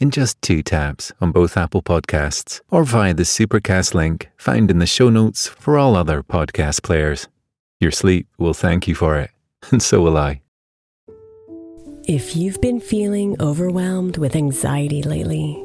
in just two taps on both Apple Podcasts or via the Supercast link found in the show notes for all other podcast players. Your sleep will thank you for it, and so will I. If you've been feeling overwhelmed with anxiety lately,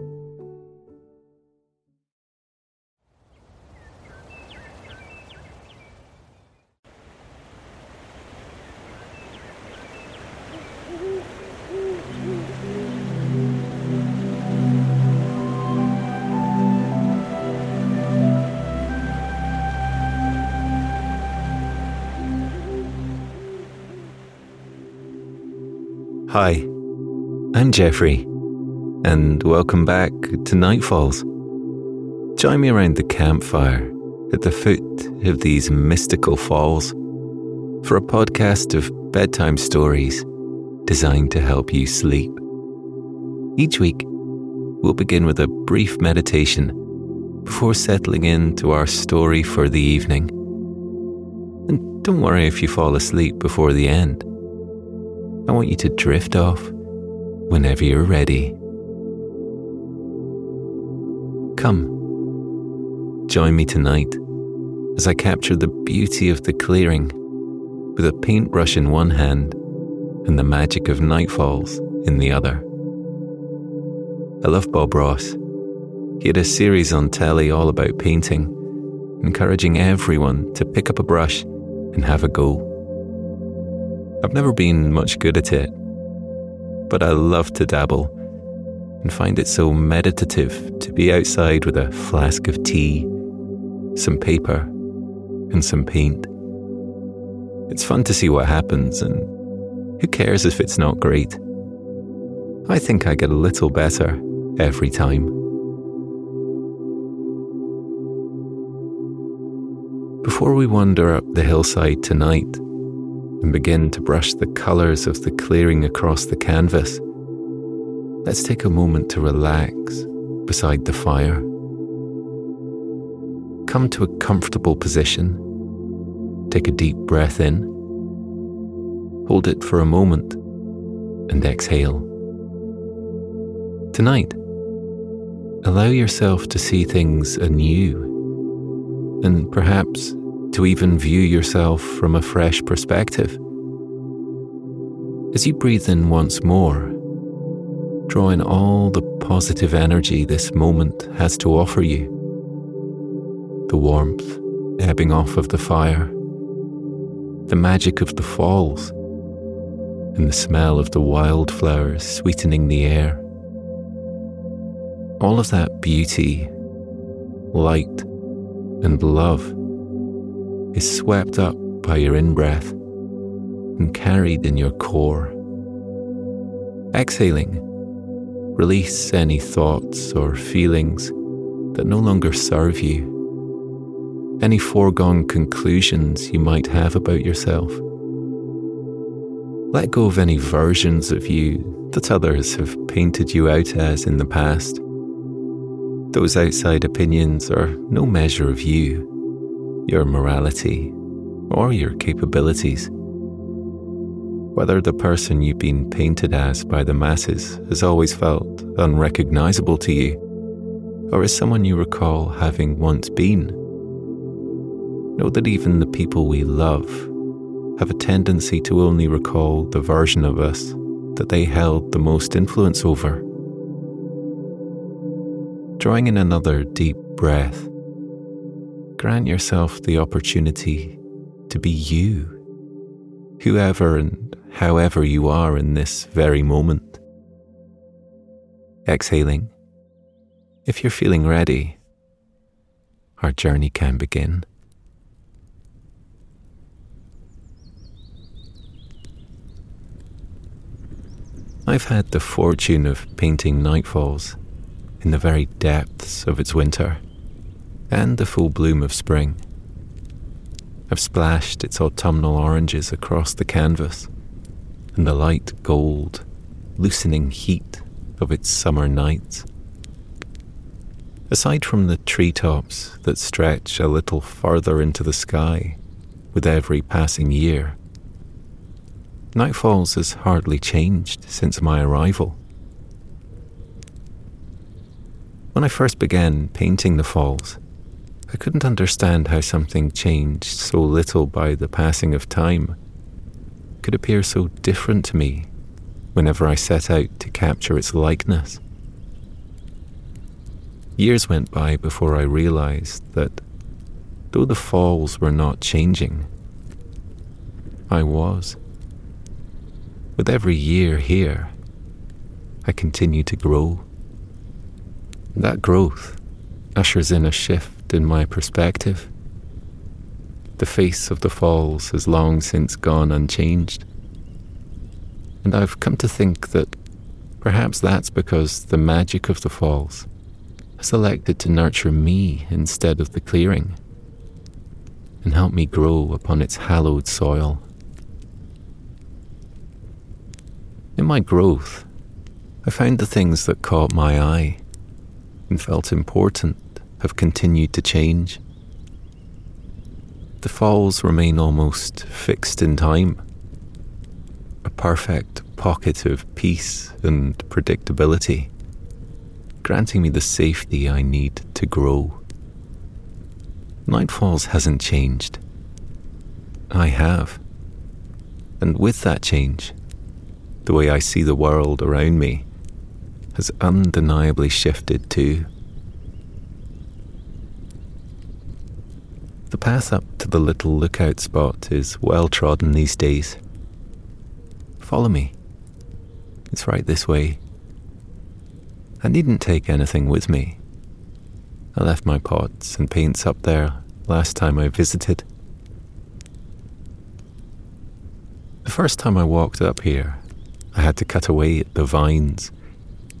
Hi, I'm Geoffrey, and welcome back to Nightfalls. Join me around the campfire at the foot of these mystical falls for a podcast of bedtime stories designed to help you sleep. Each week, we'll begin with a brief meditation before settling into our story for the evening. And don't worry if you fall asleep before the end. I want you to drift off whenever you're ready. Come, join me tonight as I capture the beauty of the clearing with a paintbrush in one hand and the magic of nightfalls in the other. I love Bob Ross. He had a series on telly all about painting, encouraging everyone to pick up a brush and have a go. I've never been much good at it, but I love to dabble and find it so meditative to be outside with a flask of tea, some paper, and some paint. It's fun to see what happens, and who cares if it's not great? I think I get a little better every time. Before we wander up the hillside tonight, and begin to brush the colours of the clearing across the canvas, let's take a moment to relax beside the fire. Come to a comfortable position. Take a deep breath in. Hold it for a moment and exhale. Tonight, allow yourself to see things anew and perhaps to even view yourself from a fresh perspective. As you breathe in once more, draw in all the positive energy this moment has to offer you. The warmth ebbing off of the fire, the magic of the falls, and the smell of the wildflowers sweetening the air. All of that beauty, light, and love is swept up by your in breath and carried in your core. Exhaling, release any thoughts or feelings that no longer serve you, any foregone conclusions you might have about yourself. Let go of any versions of you that others have painted you out as in the past. Those outside opinions are no measure of you your morality, or your capabilities. Whether the person you've been painted as by the masses has always felt unrecognizable to you, or is someone you recall having once been. Know that even the people we love have a tendency to only recall the version of us that they held the most influence over. Drawing in another deep breath, grant yourself the opportunity to be you, whoever and however you are in this very moment. Exhaling, if you're feeling ready, our journey can begin. I've had the fortune of painting nightfalls in the very depths of its winter and the full bloom of spring. I've splashed its autumnal oranges across the canvas and the light gold, loosening heat of its summer nights. Aside from the treetops that stretch a little further into the sky with every passing year, Nightfalls has hardly changed since my arrival. When I first began painting the falls, I couldn't understand how something changed so little by the passing of time could appear so different to me whenever I set out to capture its likeness. Years went by before I realized that though the falls were not changing, I was. With every year here, I continue to grow. That growth ushers in a shift in my perspective. The face of the falls has long since gone unchanged. And I've come to think that perhaps that's because the magic of the falls has elected to nurture me instead of the clearing and help me grow upon its hallowed soil. In my growth, I found the things that caught my eye and felt important have continued to change. The falls remain almost fixed in time, a perfect pocket of peace and predictability, granting me the safety I need to grow. Nightfalls hasn't changed. I have. And with that change, the way I see the world around me has undeniably shifted too. The path up to the little lookout spot is well trodden these days. Follow me. It's right this way. I needn't take anything with me. I left my pots and paints up there last time I visited. The first time I walked up here, I had to cut away at the vines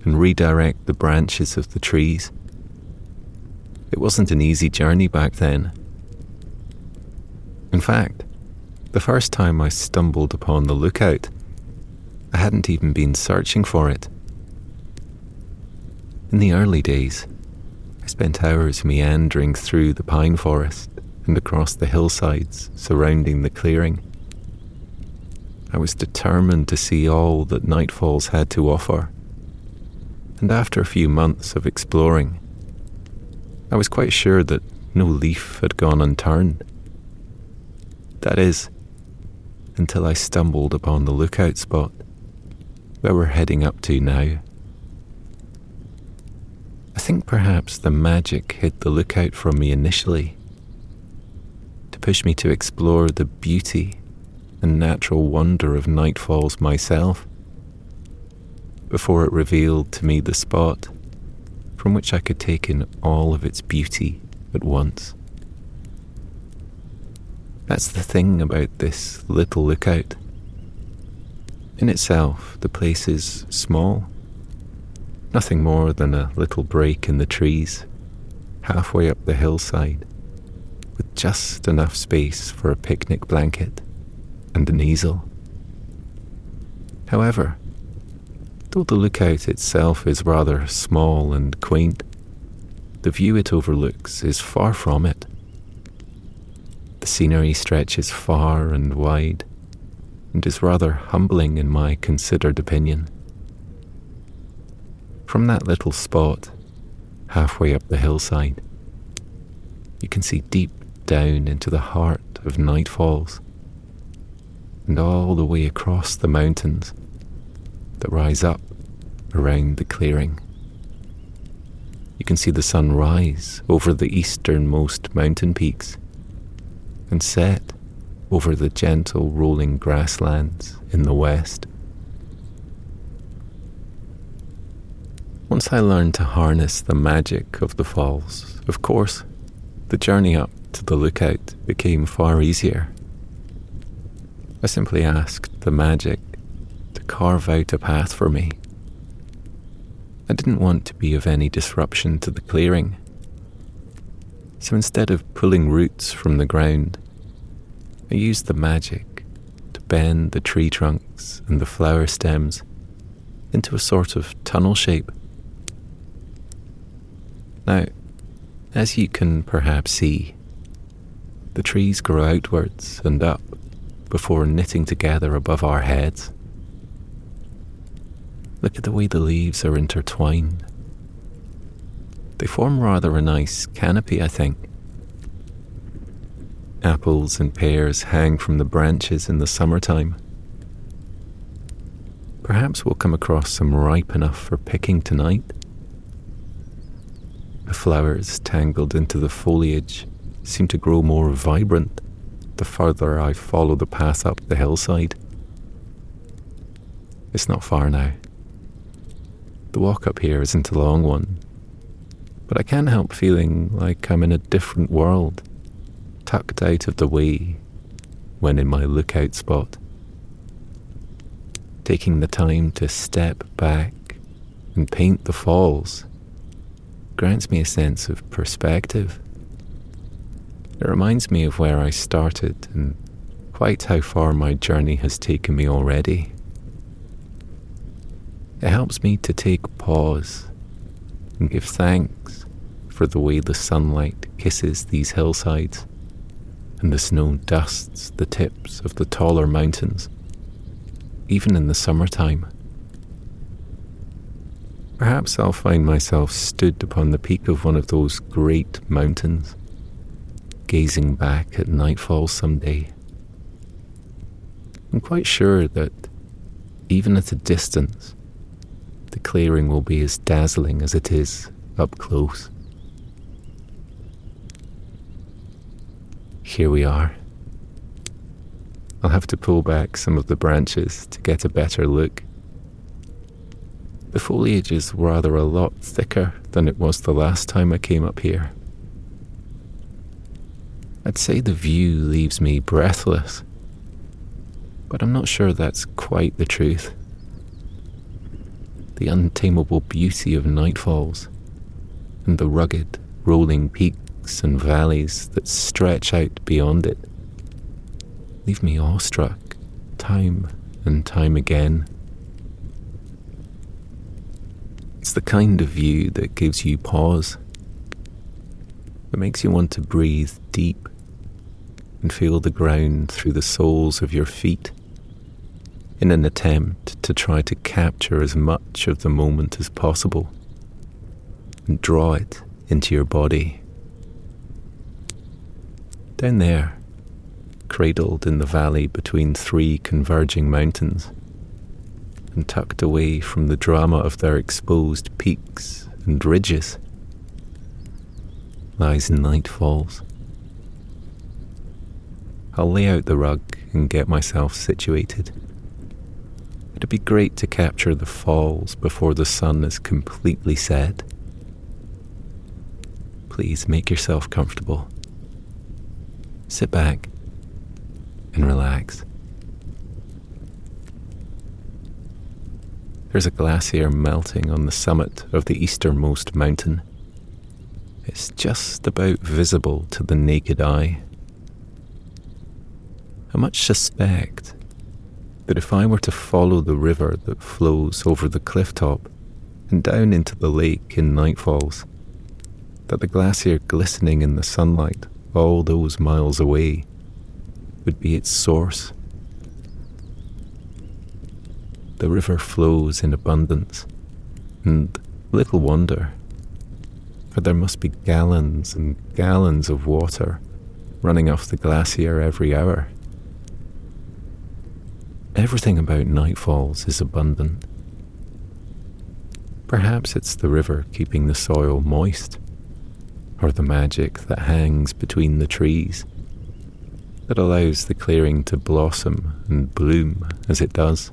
and redirect the branches of the trees. It wasn't an easy journey back then. In fact, the first time I stumbled upon the lookout, I hadn't even been searching for it. In the early days, I spent hours meandering through the pine forest and across the hillsides surrounding the clearing. I was determined to see all that Nightfalls had to offer. And after a few months of exploring, I was quite sure that no leaf had gone unturned. That is, until I stumbled upon the lookout spot where we're heading up to now. I think perhaps the magic hid the lookout from me initially to push me to explore the beauty and natural wonder of nightfalls myself, before it revealed to me the spot from which I could take in all of its beauty at once. That's the thing about this little lookout. In itself, the place is small, nothing more than a little break in the trees, halfway up the hillside, with just enough space for a picnic blanket and an easel. However, though the lookout itself is rather small and quaint, the view it overlooks is far from it. The scenery stretches far and wide, and is rather humbling in my considered opinion. From that little spot, halfway up the hillside, you can see deep down into the heart of Nightfalls and all the way across the mountains that rise up around the clearing. You can see the sun rise over the easternmost mountain peaks and set over the gentle rolling grasslands in the west. Once I learned to harness the magic of the falls, of course, the journey up to the lookout became far easier. I simply asked the magic to carve out a path for me. I didn't want to be of any disruption to the clearing. So instead of pulling roots from the ground, I used the magic to bend the tree trunks and the flower stems into a sort of tunnel shape. Now, as you can perhaps see, the trees grow outwards and up before knitting together above our heads. Look at the way the leaves are intertwined. They form rather a nice canopy, I think. Apples and pears hang from the branches in the summertime. Perhaps we'll come across some ripe enough for picking tonight. The flowers tangled into the foliage seem to grow more vibrant the further I follow the path up the hillside. It's not far now. The walk up here isn't a long one, but I can't help feeling like I'm in a different world, tucked out of the way when in my lookout spot. Taking the time to step back and paint the falls grants me a sense of perspective. It reminds me of where I started and quite how far my journey has taken me already. It helps me to take pause and give thanks for the way the sunlight kisses these hillsides and the snow dusts the tips of the taller mountains, even in the summertime. Perhaps I'll find myself stood upon the peak of one of those great mountains gazing back at nightfall someday. I'm quite sure that even at a distance, the clearing will be as dazzling as it is up close. Here we are. I'll have to pull back some of the branches to get a better look. The foliage is rather a lot thicker than it was the last time I came up here. I'd say the view leaves me breathless, but I'm not sure that's quite the truth. The untamable beauty of nightfalls and the rugged, rolling peaks and valleys that stretch out beyond it leave me awestruck time and time again. It's the kind of view that gives you pause, that makes you want to breathe deep and feel the ground through the soles of your feet in an attempt to try to capture as much of the moment as possible and draw it into your body. Down there, cradled in the valley between three converging mountains, and tucked away from the drama of their exposed peaks and ridges, lies Night Falls. I'll lay out the rug and get myself situated. It'd be great to capture the falls before the sun is completely set. Please make yourself comfortable. Sit back and relax. There's a glacier melting on the summit of the easternmost mountain. It's just about visible to the naked eye. I much suspect that if I were to follow the river that flows over the cliff top and down into the lake in nightfalls, that the glacier glistening in the sunlight all those miles away would be its source. the river flows in abundance, and little wonder, for there must be gallons and gallons of water running off the glacier every hour. Everything about Nightfalls is abundant. Perhaps it's the river keeping the soil moist, or the magic that hangs between the trees that allows the clearing to blossom and bloom as it does.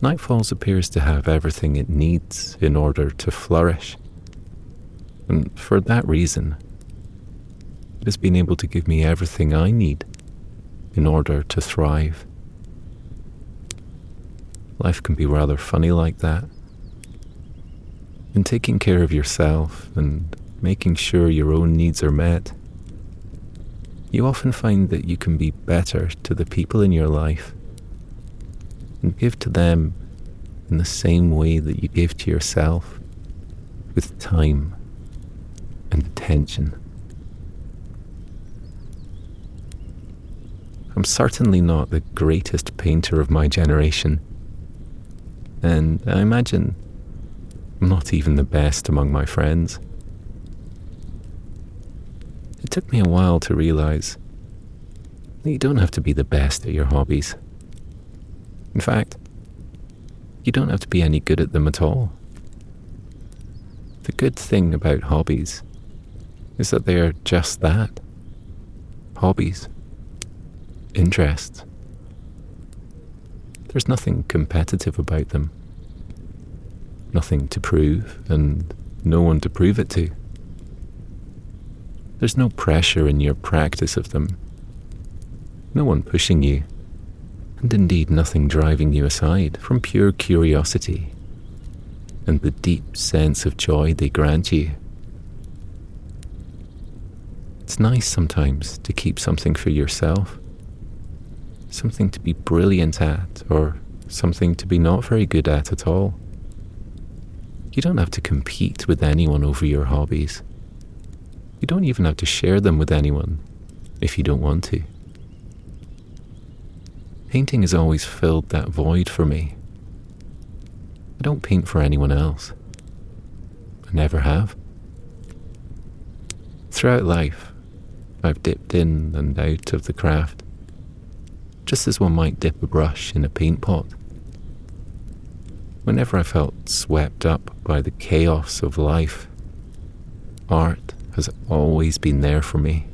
Nightfalls appears to have everything it needs in order to flourish, and for that reason, it has been able to give me everything I need in order to thrive. Life can be rather funny like that. In taking care of yourself and making sure your own needs are met, you often find that you can be better to the people in your life and give to them in the same way that you give to yourself with time and attention. I'm certainly not the greatest painter of my generation, and I imagine I'm not even the best among my friends. It took me a while to realize that you don't have to be the best at your hobbies. In fact, you don't have to be any good at them at all. The good thing about hobbies is that they are just that hobbies, interests. There's nothing competitive about them, nothing to prove, and no one to prove it to. There's no pressure in your practice of them, no one pushing you, and indeed nothing driving you aside from pure curiosity and the deep sense of joy they grant you. It's nice sometimes to keep something for yourself, something to be brilliant at, or something to be not very good at at all. You don't have to compete with anyone over your hobbies. You don't even have to share them with anyone if you don't want to. Painting has always filled that void for me. I don't paint for anyone else. I never have. Throughout life, I've dipped in and out of the craft, just as one might dip a brush in a paint pot. Whenever I felt swept up by the chaos of life, art has always been there for me.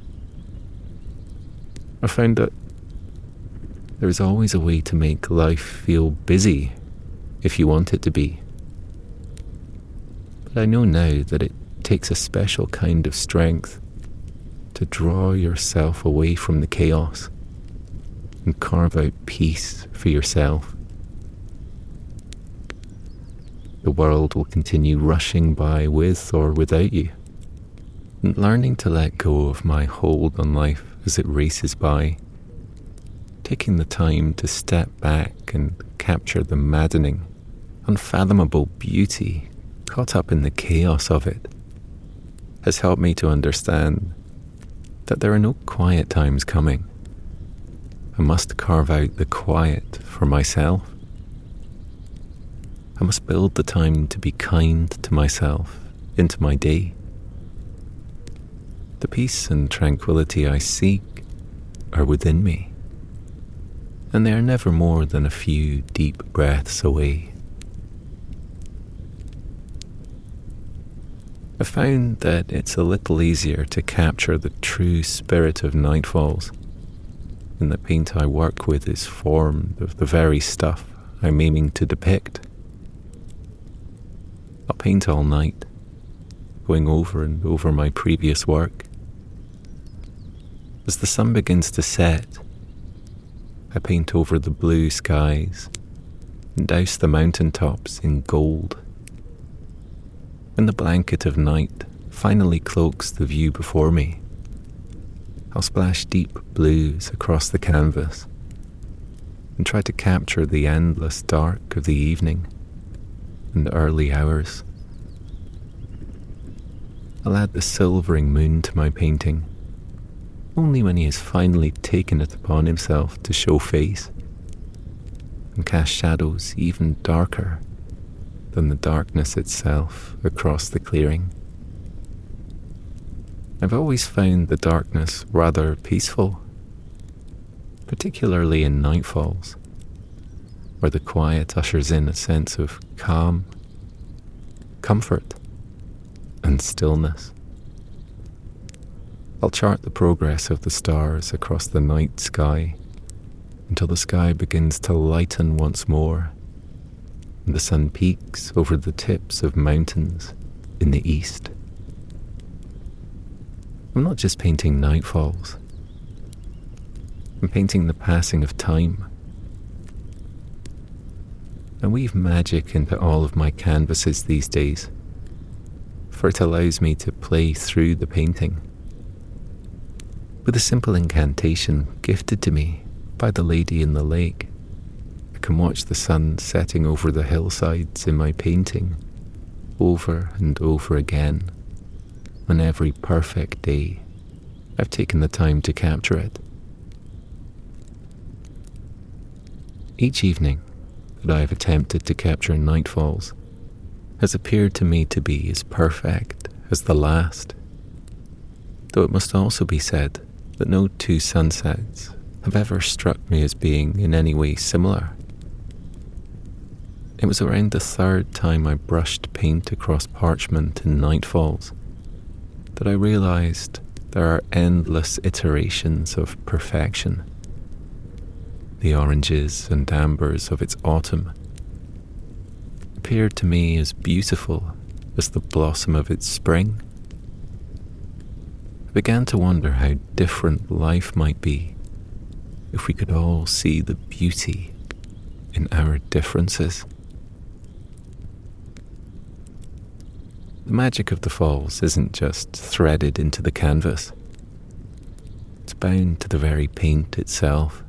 I found that there is always a way to make life feel busy if you want it to be. But I know now that it takes a special kind of strength to draw yourself away from the chaos and carve out peace for yourself. The world will continue rushing by with or without you learning to let go of my hold on life as it races by, taking the time to step back and capture the maddening, unfathomable beauty caught up in the chaos of it, has helped me to understand that there are no quiet times coming. I must carve out the quiet for myself. I must build the time to be kind to myself into my day. The peace and tranquility I seek are within me, and they are never more than a few deep breaths away. I found that it's a little easier to capture the true spirit of nightfalls when the paint I work with is formed of the very stuff I'm aiming to depict. I'll paint all night, going over and over my previous work, as the sun begins to set, I paint over the blue skies and douse the mountain tops in gold. When the blanket of night finally cloaks the view before me, I'll splash deep blues across the canvas and try to capture the endless dark of the evening and early hours. I'll add the silvering moon to my painting only when he has finally taken it upon himself to show face. and cast shadows even darker than the darkness itself across the clearing. I've always found the darkness rather peaceful, particularly in nightfalls, where the quiet ushers in a sense of calm, comfort, and stillness. I'll chart the progress of the stars across the night sky until the sky begins to lighten once more and the sun peaks over the tips of mountains in the east. I'm not just painting nightfalls, I'm painting the passing of time. I weave magic into all of my canvases these days, for it allows me to play through the painting with a simple incantation gifted to me by the lady in the lake. I can watch the sun setting over the hillsides in my painting over and over again on every perfect day. I've taken the time to capture it. Each evening that I have attempted to capture in nightfalls has appeared to me to be as perfect as the last. Though it must also be said that no two sunsets have ever struck me as being in any way similar. It was around the third time I brushed paint across parchment in nightfalls that I realized there are endless iterations of perfection. The oranges and ambers of its autumn appeared to me as beautiful as the blossom of its spring I began to wonder how different life might be if we could all see the beauty in our differences. The magic of the falls isn't just threaded into the canvas, it's bound to the very paint itself.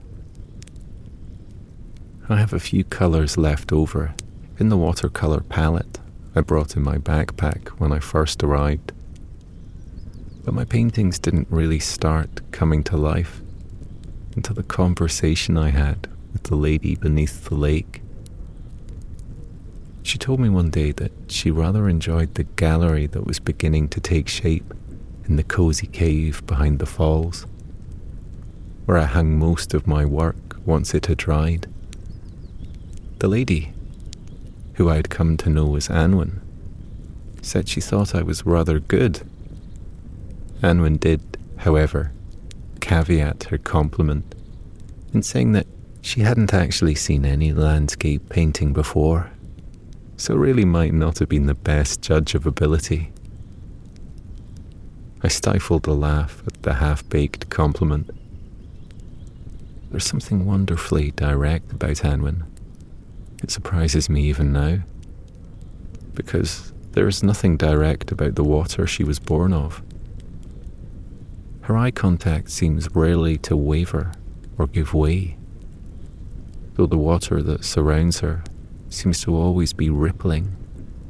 I have a few colours left over in the watercolour palette I brought in my backpack when I first arrived. But my paintings didn't really start coming to life until the conversation I had with the lady beneath the lake. She told me one day that she rather enjoyed the gallery that was beginning to take shape in the cozy cave behind the falls, where I hung most of my work once it had dried. The lady, who I had come to know as Anwen, said she thought I was rather good Anwen did, however, caveat her compliment in saying that she hadn't actually seen any landscape painting before, so really might not have been the best judge of ability. I stifled a laugh at the half baked compliment. There's something wonderfully direct about Anwen. It surprises me even now, because there is nothing direct about the water she was born of. Her eye contact seems rarely to waver or give way, though the water that surrounds her seems to always be rippling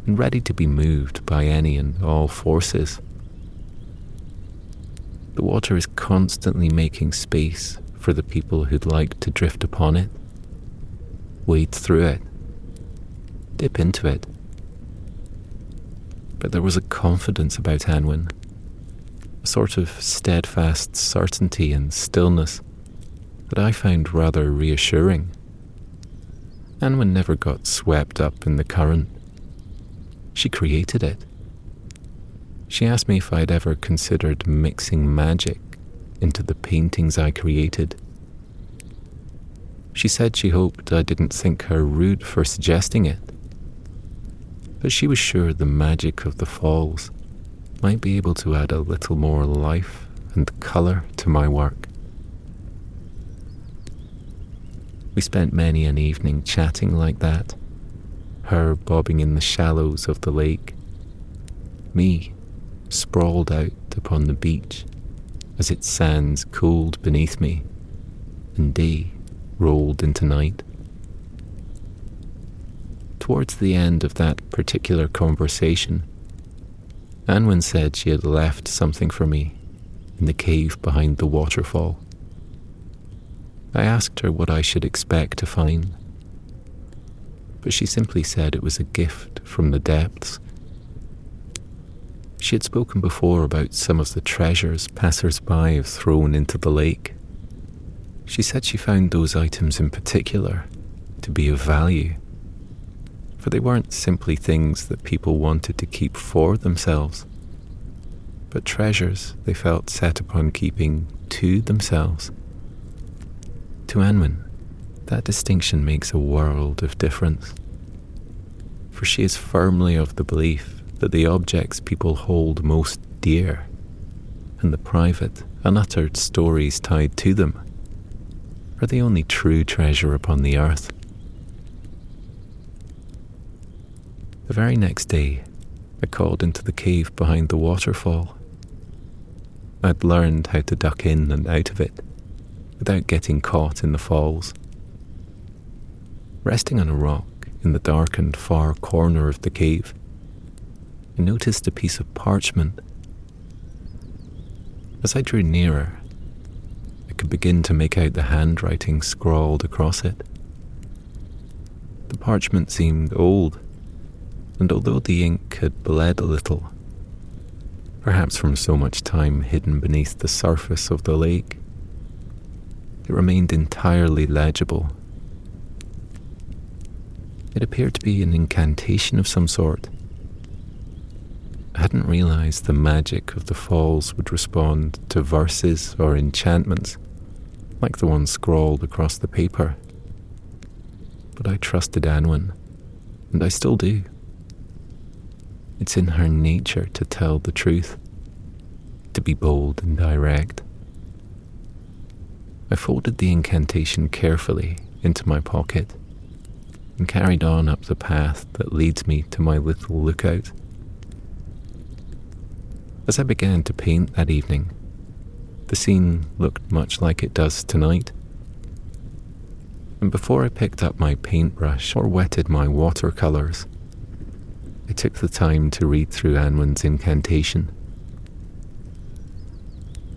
and ready to be moved by any and all forces. The water is constantly making space for the people who'd like to drift upon it, wade through it, dip into it. But there was a confidence about Anwen a sort of steadfast certainty and stillness that I found rather reassuring. Anwen never got swept up in the current. She created it. She asked me if I'd ever considered mixing magic into the paintings I created. She said she hoped I didn't think her rude for suggesting it, but she was sure the magic of the falls might be able to add a little more life and colour to my work. We spent many an evening chatting like that, her bobbing in the shallows of the lake, me sprawled out upon the beach as its sands cooled beneath me and day rolled into night. Towards the end of that particular conversation, Anwen said she had left something for me in the cave behind the waterfall. I asked her what I should expect to find, but she simply said it was a gift from the depths. She had spoken before about some of the treasures passers by have thrown into the lake. She said she found those items in particular to be of value, for they weren't simply things that people wanted to keep for themselves, but treasures they felt set upon keeping to themselves. To Anwen, that distinction makes a world of difference. For she is firmly of the belief that the objects people hold most dear and the private, unuttered stories tied to them are the only true treasure upon the earth. The very next day, I called into the cave behind the waterfall. I'd learned how to duck in and out of it without getting caught in the falls. Resting on a rock in the darkened far corner of the cave, I noticed a piece of parchment. As I drew nearer, I could begin to make out the handwriting scrawled across it. The parchment seemed old, and although the ink had bled a little, perhaps from so much time hidden beneath the surface of the lake, it remained entirely legible it appeared to be an incantation of some sort. I hadn't realized the magic of the falls would respond to verses or enchantments like the ones scrawled across the paper. But I trusted Anwen, and I still do. It's in her nature to tell the truth, to be bold and direct. I folded the incantation carefully into my pocket and carried on up the path that leads me to my little lookout. As I began to paint that evening, the scene looked much like it does tonight. And before I picked up my paintbrush or wetted my watercolours, I took the time to read through Anwen's incantation.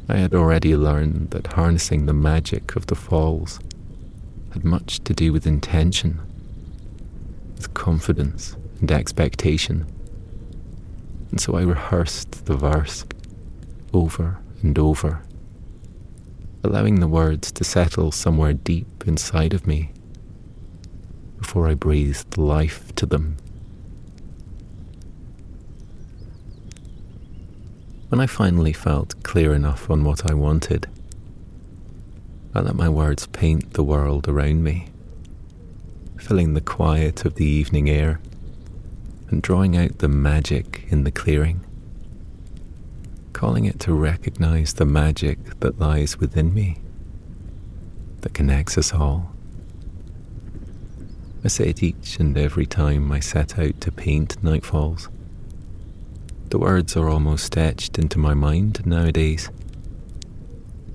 I had already learned that harnessing the magic of the falls had much to do with intention with confidence and expectation. And so I rehearsed the verse over and over, allowing the words to settle somewhere deep inside of me before I breathed life to them. When I finally felt clear enough on what I wanted, I let my words paint the world around me filling the quiet of the evening air and drawing out the magic in the clearing, calling it to recognize the magic that lies within me, that connects us all. I say it each and every time I set out to paint nightfalls. The words are almost etched into my mind nowadays,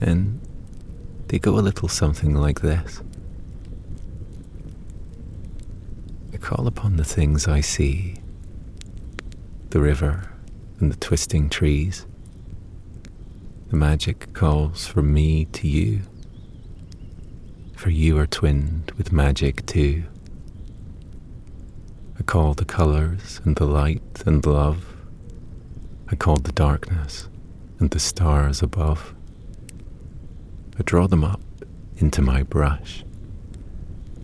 and they go a little something like this. Call upon the things I see the river and the twisting trees. The magic calls from me to you, for you are twinned with magic too. I call the colours and the light and love. I call the darkness and the stars above. I draw them up into my brush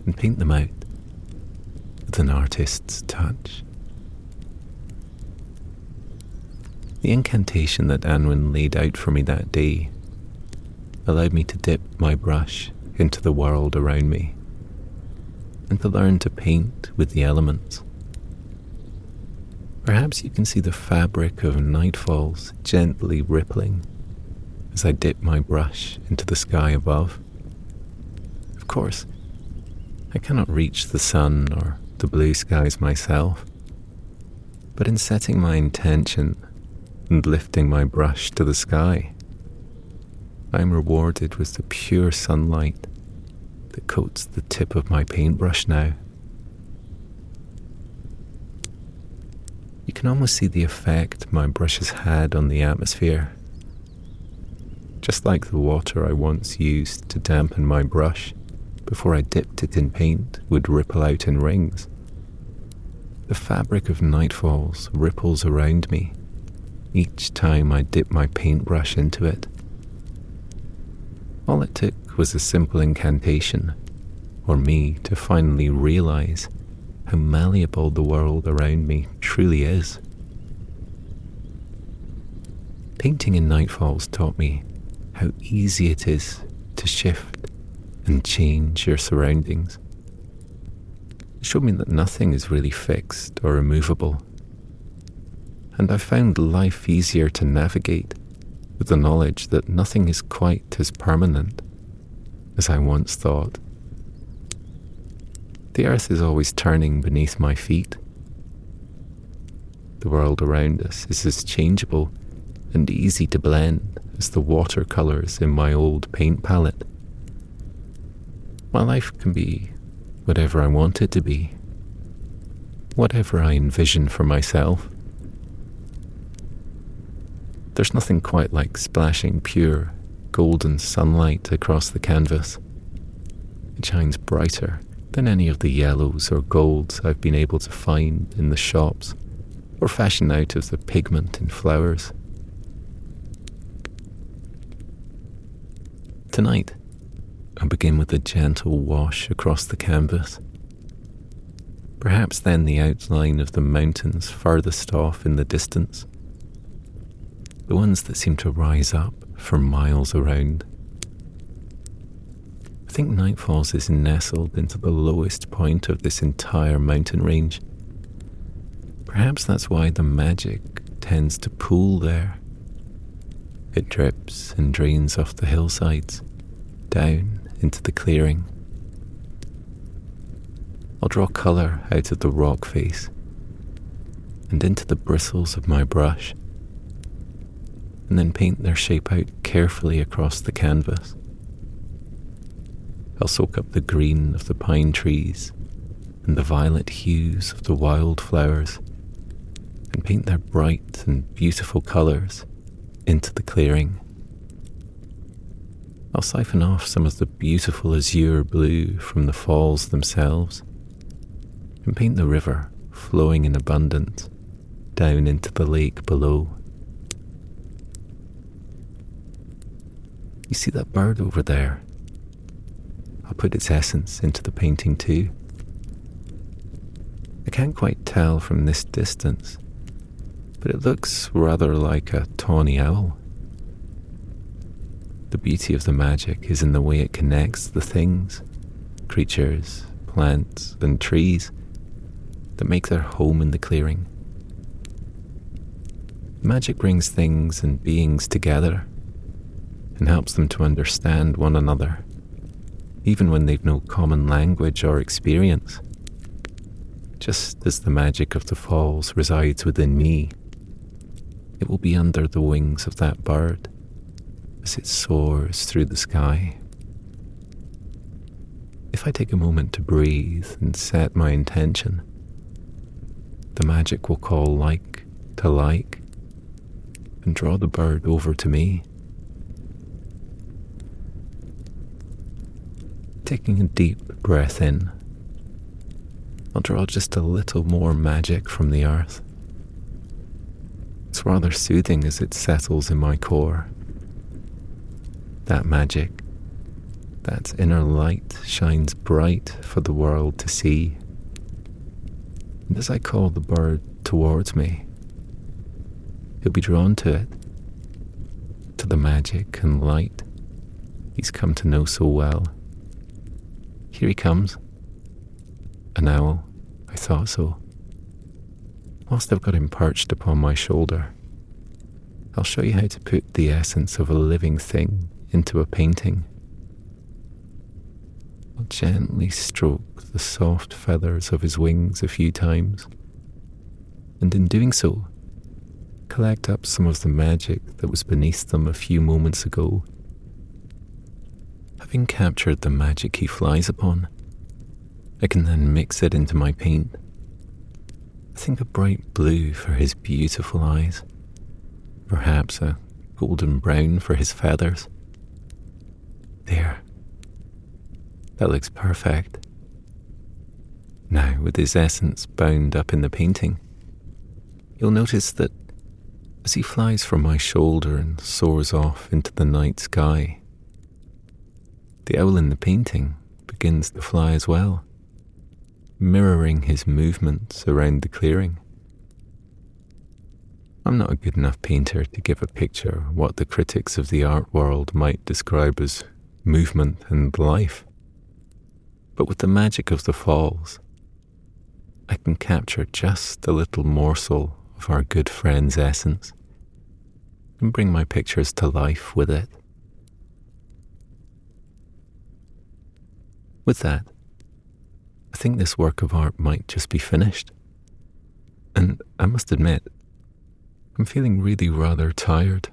and paint them out with an artist's touch. The incantation that Anwen laid out for me that day allowed me to dip my brush into the world around me and to learn to paint with the elements. Perhaps you can see the fabric of nightfalls gently rippling as I dip my brush into the sky above. Of course, I cannot reach the sun or the blue skies myself, but in setting my intention and lifting my brush to the sky, I am rewarded with the pure sunlight that coats the tip of my paintbrush now. You can almost see the effect my brush has had on the atmosphere. Just like the water I once used to dampen my brush before I dipped it in paint would ripple out in rings. The fabric of nightfalls ripples around me each time I dip my paintbrush into it. All it took was a simple incantation, or me to finally realize how malleable the world around me truly is. Painting in Nightfalls taught me how easy it is to shift and change your surroundings. It showed me that nothing is really fixed or immovable. And I found life easier to navigate with the knowledge that nothing is quite as permanent as I once thought. The earth is always turning beneath my feet. The world around us is as changeable and easy to blend as the watercolours in my old paint palette. My life can be whatever I want it to be, whatever I envision for myself. There's nothing quite like splashing pure, golden sunlight across the canvas. It shines brighter than any of the yellows or golds I've been able to find in the shops or fashion out of the pigment in flowers. Tonight, I begin with a gentle wash across the canvas. Perhaps then the outline of the mountains furthest off in the distance the ones that seem to rise up for miles around. I think Nightfalls is nestled into the lowest point of this entire mountain range. Perhaps that's why the magic tends to pool there. It drips and drains off the hillsides, down into the clearing. I'll draw colour out of the rock face and into the bristles of my brush and then paint their shape out carefully across the canvas. I'll soak up the green of the pine trees and the violet hues of the wildflowers and paint their bright and beautiful colours into the clearing. I'll siphon off some of the beautiful azure blue from the falls themselves and paint the river flowing in abundance down into the lake below. You see that bird over there? I'll put its essence into the painting too. I can't quite tell from this distance, but it looks rather like a tawny owl. The beauty of the magic is in the way it connects the things, creatures, plants, and trees that make their home in the clearing. Magic brings things and beings together and helps them to understand one another, even when they've no common language or experience. Just as the magic of the falls resides within me, it will be under the wings of that bird as it soars through the sky. If I take a moment to breathe and set my intention, the magic will call like to like and draw the bird over to me. Taking a deep breath in, I'll draw just a little more magic from the earth. It's rather soothing as it settles in my core. That magic, that inner light shines bright for the world to see. And as I call the bird towards me, he'll be drawn to it, to the magic and light he's come to know so well. Here he comes. An owl. I thought so. Whilst I've got him perched upon my shoulder, I'll show you how to put the essence of a living thing into a painting. I'll gently stroke the soft feathers of his wings a few times, and in doing so, collect up some of the magic that was beneath them a few moments ago Having captured the magic he flies upon, I can then mix it into my paint. I think a bright blue for his beautiful eyes, perhaps a golden brown for his feathers. There. That looks perfect. Now, with his essence bound up in the painting, you'll notice that as he flies from my shoulder and soars off into the night sky, the owl in the painting begins to fly as well, mirroring his movements around the clearing. I'm not a good enough painter to give a picture what the critics of the art world might describe as movement and life. But with the magic of the falls, I can capture just a little morsel of our good friend's essence and bring my pictures to life with it. With that, I think this work of art might just be finished. And I must admit, I'm feeling really rather tired.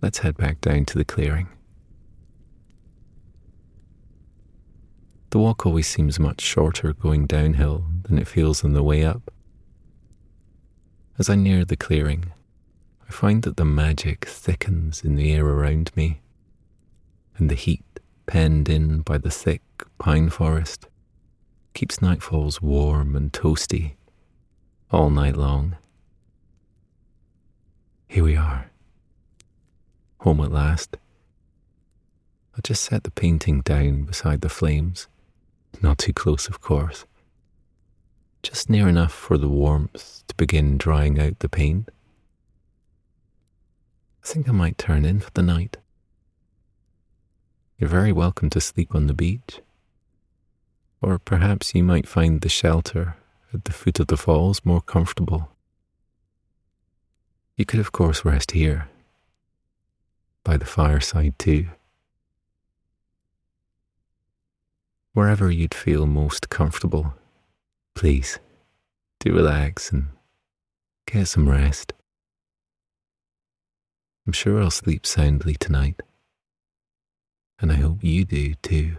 Let's head back down to the clearing. The walk always seems much shorter going downhill than it feels on the way up. As I near the clearing, I find that the magic thickens in the air around me, and the heat penned in by the thick pine forest keeps nightfalls warm and toasty all night long. Here we are, home at last. I just set the painting down beside the flames, not too close, of course, just near enough for the warmth to begin drying out the pain. I think I might turn in for the night. You're very welcome to sleep on the beach. Or perhaps you might find the shelter at the foot of the falls more comfortable. You could, of course, rest here, by the fireside too. Wherever you'd feel most comfortable, please do relax and get some rest. I'm sure I'll sleep soundly tonight, and I hope you do too.